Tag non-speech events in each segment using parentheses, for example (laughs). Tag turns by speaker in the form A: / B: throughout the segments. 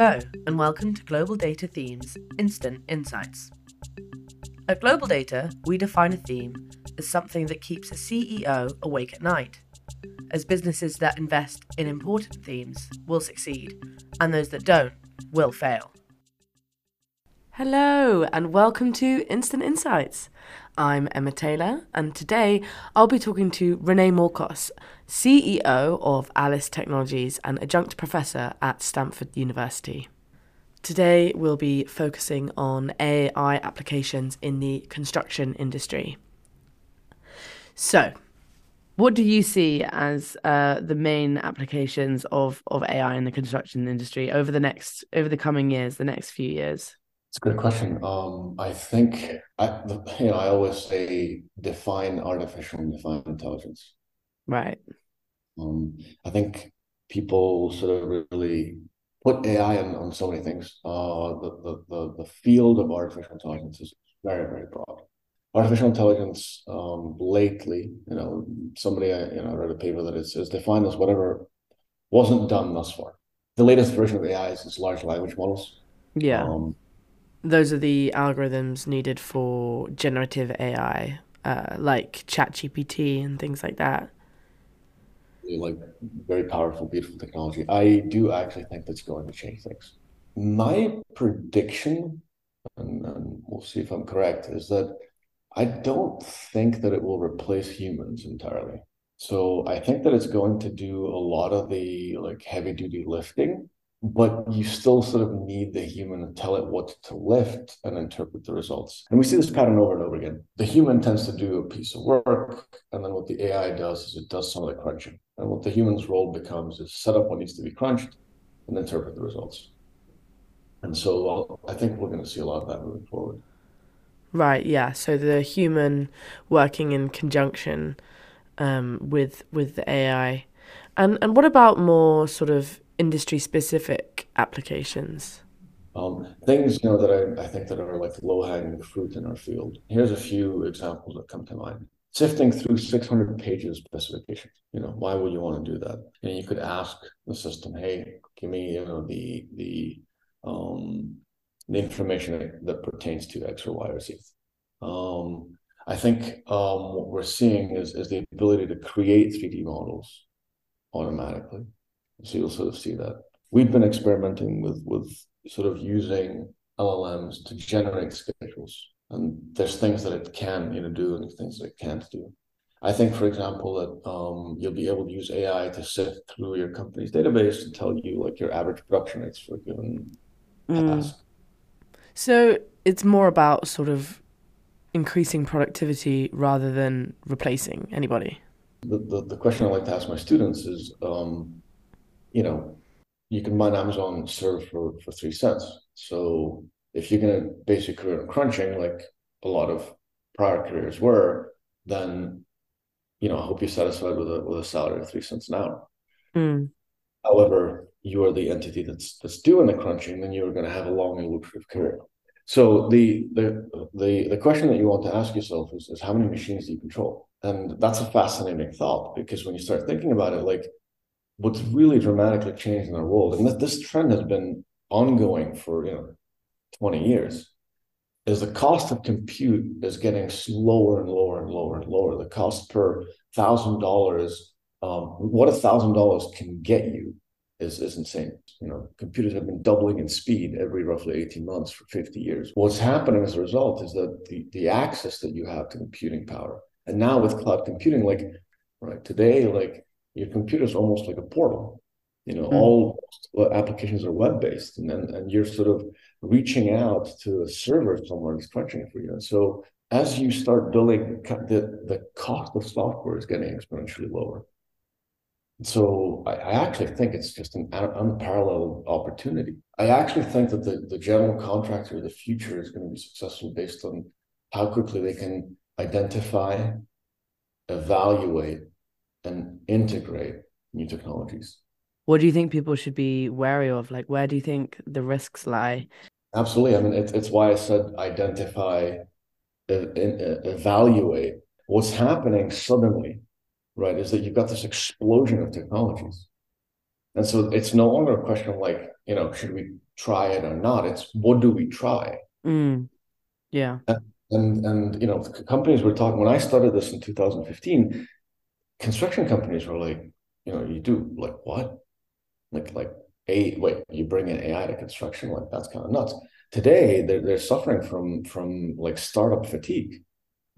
A: Hello, and welcome to Global Data Themes Instant Insights. At Global Data, we define a theme as something that keeps a CEO awake at night, as businesses that invest in important themes will succeed, and those that don't will fail. Hello, and welcome to Instant Insights. I'm Emma Taylor, and today I'll be talking to René Morkos, CEO of Alice Technologies and adjunct professor at Stanford University. Today we'll be focusing on AI applications in the construction industry. So, what do you see as uh, the main applications of, of AI in the construction industry over the next over the coming years, the next few years?
B: It's a good question. Um, I think I, you know, I always say define artificial and define intelligence.
A: Right.
B: Um, I think people sort of really put AI on, on so many things. Uh, the, the, the, the field of artificial intelligence is very, very broad. Artificial intelligence, um, lately, you know, somebody, I, you know, read a paper that it's, it's defined as whatever wasn't done thus far. The latest version of AI is, is large language models.
A: Yeah. Um, those are the algorithms needed for generative AI, uh, like ChatGPT and things like that.
B: Like very powerful, beautiful technology. I do actually think that's going to change things. My prediction, and, and we'll see if I'm correct, is that I don't think that it will replace humans entirely. So I think that it's going to do a lot of the like heavy duty lifting but you still sort of need the human to tell it what to lift and interpret the results. And we see this pattern over and over again. The human tends to do a piece of work, and then what the AI does is it does some of the crunching. And what the human's role becomes is set up what needs to be crunched and interpret the results. And so I think we're going to see a lot of that moving forward.
A: Right. Yeah. So the human working in conjunction um, with with the AI, and and what about more sort of industry specific applications?
B: Um, things you know that I, I think that are like low hanging fruit in our field. Here's a few examples that come to mind. Sifting through 600 pages of specifications. You know, why would you want to do that? And you could ask the system, "Hey, give me you know the the um, the information that, that pertains to X or Y or Z." Um, I think um, what we're seeing is, is the ability to create 3D models automatically. So you'll sort of see that. We've been experimenting with with sort of using LLMs to generate schedules. And there's things that it can you know do and things that it can't do. I think, for example, that um, you'll be able to use AI to sift through your company's database and tell you like your average production rates for a given mm. task.
A: So it's more about sort of increasing productivity rather than replacing anybody.
B: The, the, the question I like to ask my students is um, you know, you can mine Amazon serve for, for three cents. So if you're going to base your career on crunching, like a lot of prior careers were, then, you know, I hope you're satisfied with a, with a salary of three cents an hour. Mm. However, you are the entity that's that's doing the crunching, then you're going to have a long and lucrative career. So the the the the question that you want to ask yourself is, is how many machines do you control? And that's a fascinating thought because when you start thinking about it, like what's really dramatically changed in our world, and this, this trend has been ongoing for you know 20 years, is the cost of compute is getting slower and lower and lower and lower. The cost per thousand dollars, um, what a thousand dollars can get you is, is insane. You know, computers have been doubling in speed every roughly 18 months for 50 years. What's happening as a result is that the, the access that you have to computing power, and now with cloud computing, like right today, like your computer is almost like a portal. You know, mm. all applications are web based, and, and and you're sort of reaching out to a server somewhere that's crunching for you. And so as you start building, the the cost of software is getting exponentially lower. So I, I actually think it's just an unparalleled opportunity. I actually think that the, the general contractor of the future is going to be successful based on how quickly they can identify, evaluate, and integrate new technologies.
A: What do you think people should be wary of? Like, where do you think the risks lie?
B: Absolutely. I mean, it's, it's why I said identify, evaluate. What's happening suddenly, right, is that you've got this explosion of technologies. And so it's no longer a question of like, you know, should we try it or not. It's what do we try?
A: Mm. Yeah.
B: And and you know, companies were talking when I started this in 2015, construction companies were like, you know, you do like what? Like like a wait, you bring in AI to construction, like that's kind of nuts. Today they're they're suffering from from like startup fatigue.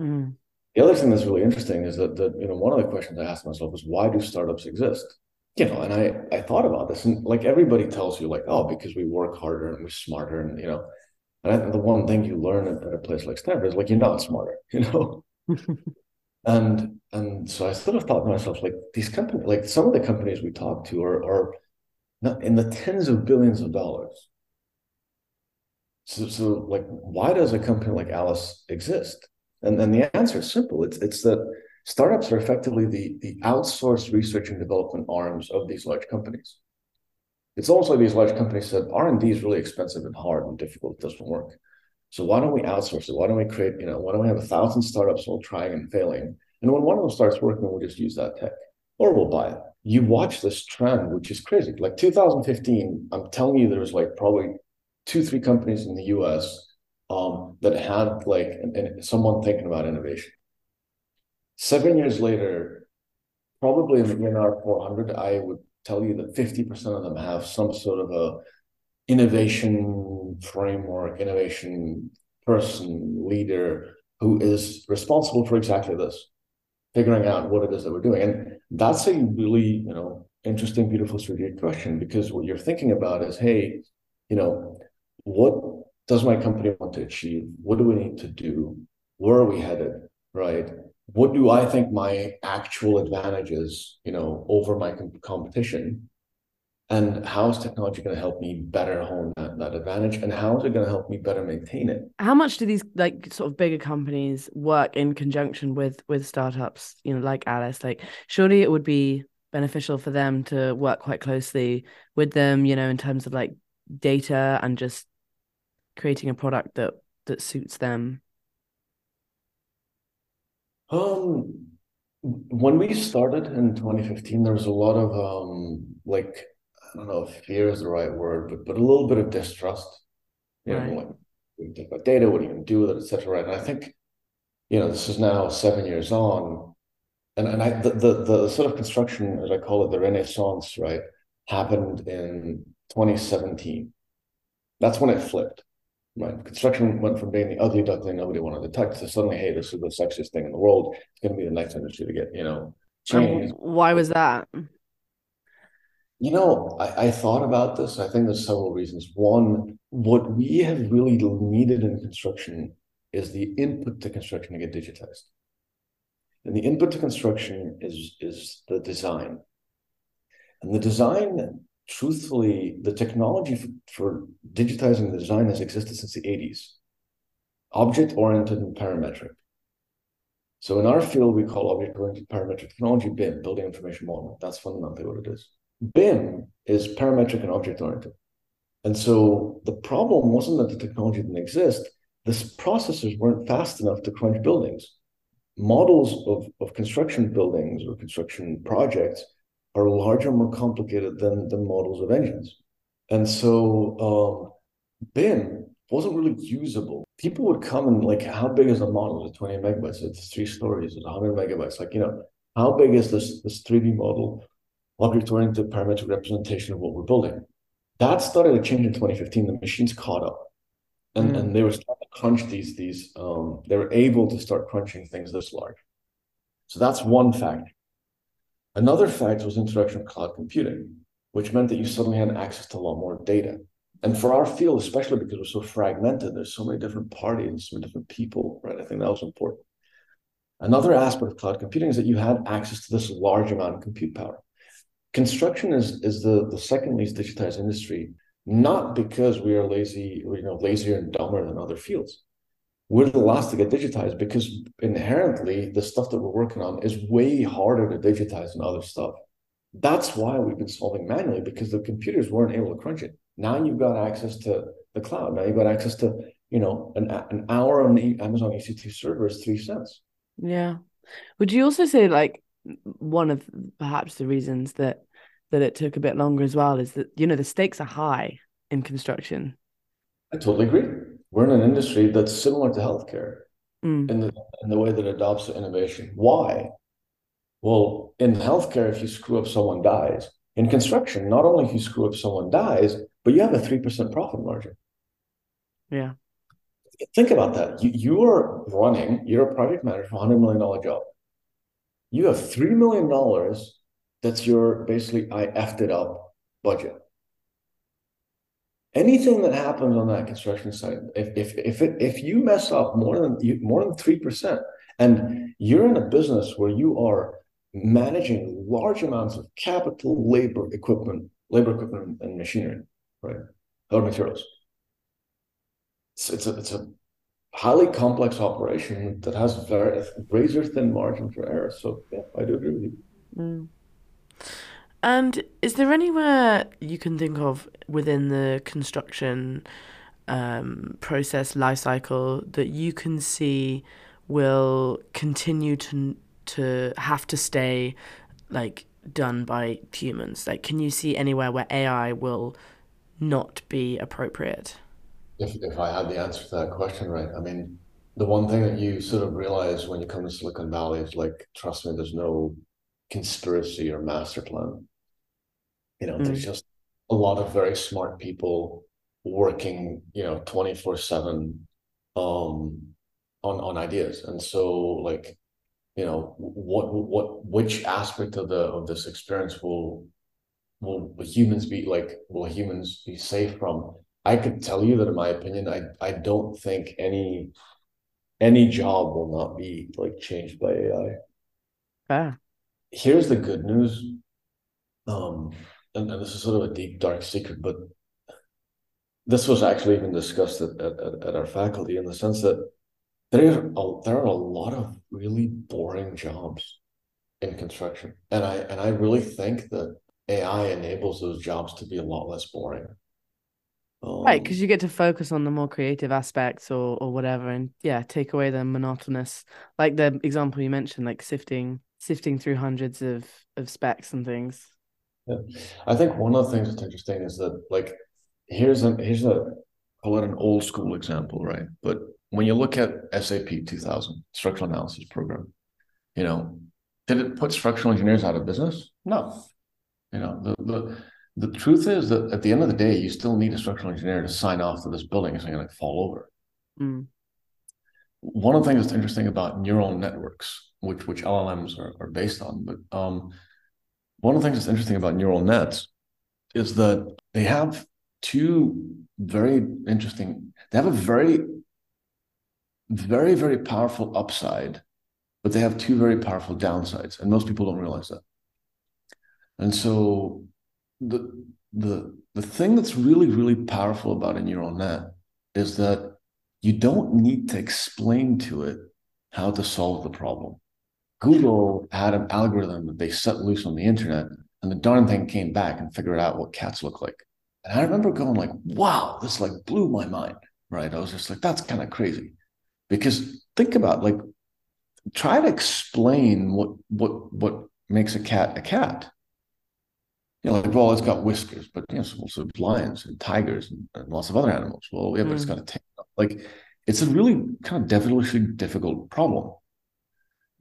A: Mm.
B: The other thing that's really interesting is that that you know one of the questions I asked myself is why do startups exist? You know, and I I thought about this and like everybody tells you like oh because we work harder and we're smarter and you know and I think the one thing you learn at, a place like Stanford is like you're not smarter, (laughs) you know. (laughs) and and so I sort of thought to myself, like these companies, like some of the companies we talk to are are not in the tens of billions of dollars. So so like why does a company like Alice exist? And then the answer is simple. It's it's that startups are effectively the the outsourced research and development arms of these large companies it's also these large companies said r&d is really expensive and hard and difficult it doesn't work so why don't we outsource it? Why don't we create you know why don't we have a thousand startups all trying and failing? And when one of them starts working we'll just use that tech or we'll buy it. You watch this trend which is crazy. Like 2015 i'm telling you there was like probably two three companies in the us um, that had like an, an, someone thinking about innovation. Seven years later probably in the ENR 400 i would tell you that 50% of them have some sort of a innovation framework, innovation person, leader who is responsible for exactly this, figuring out what it is that we're doing. And that's a really, you know, interesting, beautiful, strategic question because what you're thinking about is, hey, you know, what does my company want to achieve? What do we need to do? Where are we headed? Right what do I think my actual advantage is, you know, over my competition? And how is technology going to help me better hone that, that advantage? And how is it going to help me better maintain it?
A: How much do these like sort of bigger companies work in conjunction with with startups, you know, like Alice? Like surely it would be beneficial for them to work quite closely with them, you know, in terms of like data and just creating a product that that suits them
B: um, when we started in 2015, there was a lot of um, like I don't know if fear is the right word, but but a little bit of distrust. You right. know, like you think about data, what are you do with it, etc. Right? And I think, you know, this is now seven years on, and and I the, the the sort of construction, as I call it, the renaissance, right, happened in 2017. That's when it flipped. Right. Construction went from being the ugly duckling nobody wanted to touch to suddenly, hey, this is the sexiest thing in the world. It's going to be the next industry to get, you know, changed.
A: Why was that?
B: You know, I, I thought about this. I think there's several reasons. One, what we have really needed in construction is the input to construction to get digitized. And the input to construction is is the design. And the design truthfully, the technology for, for digitizing the design has existed since the 80s object oriented and parametric. So in our field, we call object oriented parametric technology BIM, building information modeling. That's fundamentally what it is. BIM is parametric and object oriented. And so the problem wasn't that the technology didn't exist, the processors weren't fast enough to crunch buildings. Models of, of construction buildings or construction projects are larger, more complicated than the models of engines. And so um, BIM wasn't really usable. People would come and like, how big is a model? Is it 20 megabytes? It's three stories. It's 100 megabytes. Like, you know, how big is this this 3D model, object-oriented parametric representation of what we're building? That started to change in 2015. The machines caught up. And, mm. and they were starting to crunch these, these um, they were able to start crunching things this large. So that's one factor. Another fact was introduction of cloud computing, which meant that you suddenly had access to a lot more data. And for our field, especially because we're so fragmented, there's so many different parties, and so many different people, right? I think that was important. Another aspect of cloud computing is that you had access to this large amount of compute power. Construction is, is the, the second least digitized industry, not because we are lazy, you know, lazier and dumber than other fields we're the last to get digitized because inherently the stuff that we're working on is way harder to digitize than other stuff. That's why we've been solving manually because the computers weren't able to crunch it. Now you've got access to the cloud. Now you've got access to, you know, an, an hour on the Amazon EC2 server is three cents.
A: Yeah. Would you also say like one of perhaps the reasons that that it took a bit longer as well is that you know the stakes are high in construction.
B: I totally agree. We're in an industry that's similar to healthcare mm. in the in the way that it adopts innovation. Why? Well, in healthcare, if you screw up, someone dies. In construction, not only if you screw up, someone dies, but you have a three percent profit margin.
A: Yeah.
B: Think about that. You you are running. You're a project manager for a hundred million dollar job. You have three million dollars. That's your basically I effed it up budget anything that happens on that construction site, if if if it, if you mess up more than more than three percent, and you're in a business where you are managing large amounts of capital, labor, equipment, labor equipment, and machinery, right, or materials. It's it's a it's a highly complex operation that has very razor thin margin for error. So yeah, I do agree with you. Mm.
A: And is there anywhere you can think of within the construction um, process life cycle that you can see will continue to to have to stay like done by humans? Like, can you see anywhere where AI will not be appropriate?
B: If if I had the answer to that question right, I mean, the one thing that you sort of realize when you come to Silicon Valley is like, trust me, there's no conspiracy or master plan. You know, mm. there's just a lot of very smart people working, you know, 24 seven, um, on, on ideas. And so like, you know, what, what, which aspect of the, of this experience will, will humans be like, will humans be safe from? I could tell you that in my opinion, I, I don't think any, any job will not be like changed by AI.
A: Ah.
B: Here's the good news. Um, and, and this is sort of a deep dark secret, but this was actually even discussed at, at, at our faculty in the sense that there are a, there are a lot of really boring jobs in construction, and I and I really think that AI enables those jobs to be a lot less boring.
A: Um, right, because you get to focus on the more creative aspects or or whatever, and yeah, take away the monotonous, like the example you mentioned, like sifting sifting through hundreds of of specs and things.
B: Yeah. I think one of the things that's interesting is that like here's a here's a call it an old school example, right? But when you look at SAP 2000 structural analysis program, you know, did it put structural engineers out of business? No. You know, the the the truth is that at the end of the day, you still need a structural engineer to sign off that this building isn't going to fall over. Mm. One of the things that's interesting about neural networks, which which LLMs are, are based on, but um, one of the things that's interesting about neural nets is that they have two very interesting, they have a very, very, very powerful upside, but they have two very powerful downsides. And most people don't realize that. And so the the the thing that's really, really powerful about a neural net is that you don't need to explain to it how to solve the problem. Google had an algorithm that they set loose on the internet, and the darn thing came back and figured out what cats look like. And I remember going like, "Wow, this like blew my mind." Right? I was just like, "That's kind of crazy," because think about like, try to explain what what what makes a cat a cat. You know, like, well, it's got whiskers, but you know, also lions and tigers and, and lots of other animals. Well, yeah, but it's got a tail. Like, it's a really kind of devilishly difficult problem.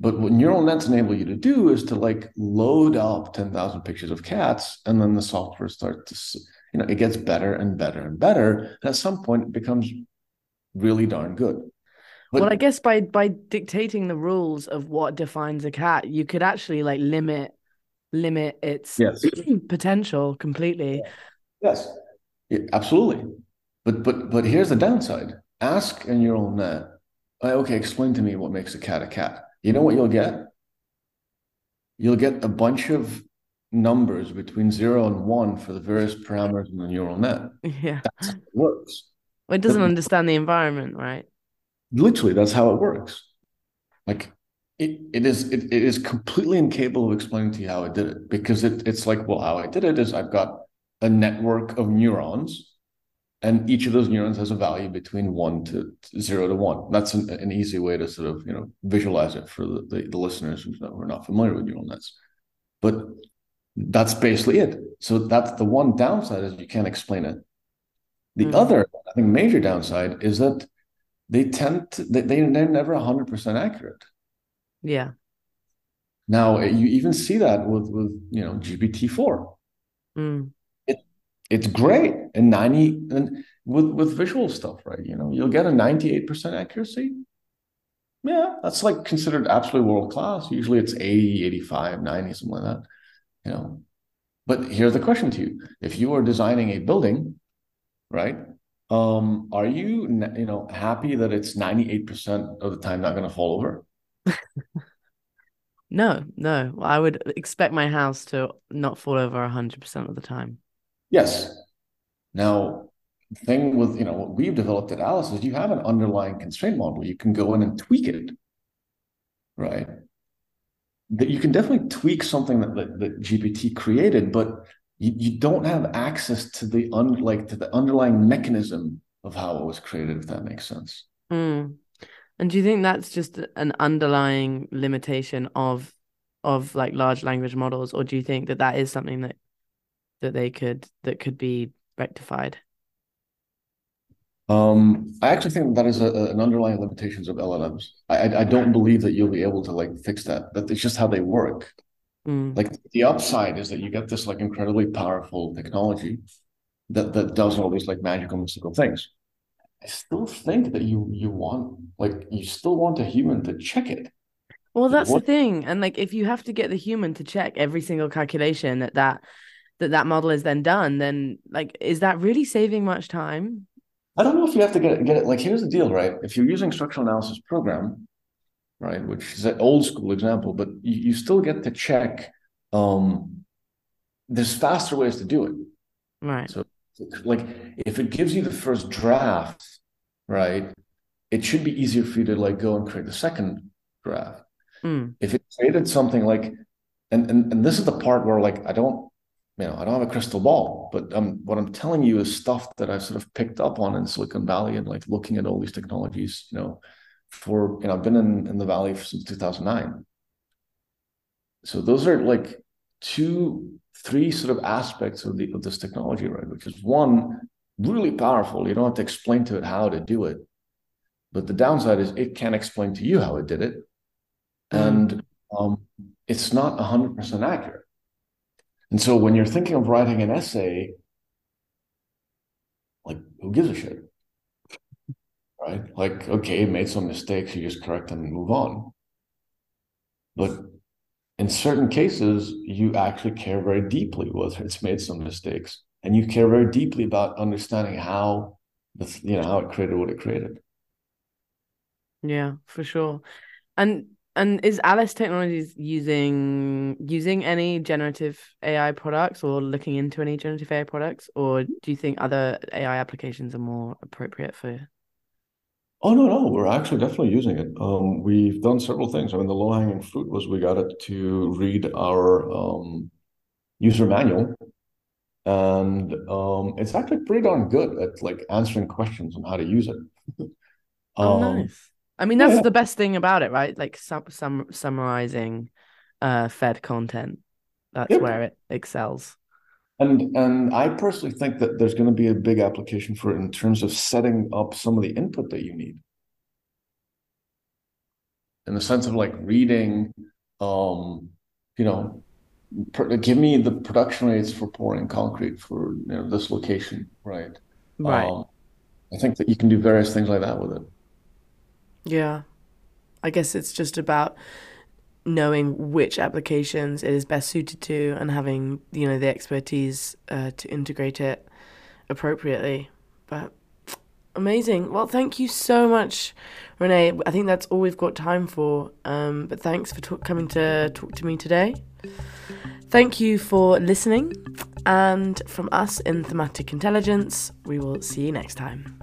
B: But what neural nets enable you to do is to like load up 10,000 pictures of cats, and then the software starts to, you know, it gets better and better and better. And at some point, it becomes really darn good.
A: But, well, I guess by by dictating the rules of what defines a cat, you could actually like limit limit its yes. (clears throat) potential completely.
B: Yes, yeah, absolutely. But but but here's the downside. Ask a neural net. Okay, explain to me what makes a cat a cat you know what you'll get? You'll get a bunch of numbers between zero and one for the various parameters in the neural net. (laughs)
A: Yeah.
B: That's how it works.
A: Well, it doesn't understand the environment, right?
B: Literally, that's how it works. Like it, it is it, it is completely incapable of explaining to you how it did it because it, it's like, well, how I did it is I've got a network of neurons and each of those neurons has a value between one to, zero to one. That's an, an, easy way to sort of you know visualize it for the, the, the listeners who are not familiar with neural nets. But that's basically it. So that's the one downside is you can't explain it. The mm. other, I think, major downside is that they tend to they, they're never 100% accurate.
A: Yeah.
B: Now you even see that with with you know GPT-4.
A: Mm.
B: It it's great and 90 and with with visual stuff, right? You know, you'll get a 98% accuracy. Yeah, that's like considered absolutely world class. Usually it's 80, 85, 90, something like that. You know. But here's the question to you. If you are designing a building, right? Um, are you you know happy that it's 98% of the time not going to fall over? (laughs)
A: no, no. I would expect my house to not fall over 100% of the time.
B: Yes. Now, thing with you know what we've developed at Alice is you have an underlying constraint model. You can go in and tweak it, right? That you can definitely tweak something that, that, that GPT created, but you, you don't have access to the un, like to the underlying mechanism of how it was created, if that makes sense.
A: Mm. And do you think that's just an underlying limitation of of like large language models, or do you think that that is something that that they could that could be rectified?
B: Um, I actually think that is a, an underlying limitations of LLMs. I, I don't believe that you'll be able to like fix that. That it's just how they work.
A: Mm.
B: Like the upside is that you get this like incredibly powerful technology that that does all these like magical mystical things. I still think that you you want like you still want a human to check it.
A: Well, that's what? the thing, and like if you have to get the human to check every single calculation that that that that model is then done, then like is that really saving much time?
B: I don't know if you have to get it, get it. Like here's the deal, right? If you're using structural analysis program, right? Which is an old school example, but you, you still get to check. Um, there's faster ways to do it.
A: Right.
B: So, like, if it gives you the first draft, right, it should be easier for you to like go and create the second draft.
A: Mm.
B: If it created something like, and, and and this is the part where like I don't, you know, I don't have a crystal ball, but um, what I'm telling you is stuff that I've sort of picked up on in Silicon Valley and like looking at all these technologies, you know, for you know I've been in, in the valley since 2009. So those are like two, three sort of aspects of the of this technology, right? Which is one really powerful. You don't have to explain to it how to do it, but the downside is it can't explain to you how it did it, mm. and um, it's not 100% accurate. And so when you're thinking of writing an essay, like who gives a shit? right? Like, okay, it made some mistakes, you just correct them and move on. But in certain cases, you actually care very deeply whether it's made some mistakes, and you care very deeply about understanding how the you know how it created what it created.
A: Yeah, for sure. And and is Alice Technologies using using any generative AI products or looking into any generative AI products, or do you think other AI applications are more appropriate for
B: Oh no, no, we're actually definitely using it. Um, we've done several things. I mean, the low-hanging fruit was we got it to read our um, user manual, and um, it's actually pretty darn good at like answering questions on how to use it. (laughs)
A: oh, um, nice. I mean, that's yeah, the best thing about it, right? Like some some summarizing uh, fed content. That's yep. where it excels.
B: And and I personally think that there's going to be a big application for it in terms of setting up some of the input that you need. In the sense of like reading, um, you know, per, give me the production rates for pouring concrete for you know this location, right?
A: Right. Um,
B: I think that you can do various things like that with it.
A: Yeah. I guess it's just about knowing which applications it is best suited to and having you know the expertise uh, to integrate it appropriately. But amazing. Well thank you so much René. I think that's all we've got time for. Um, but thanks for talk- coming to talk to me today. Thank you for listening. And from us in thematic intelligence we will see you next time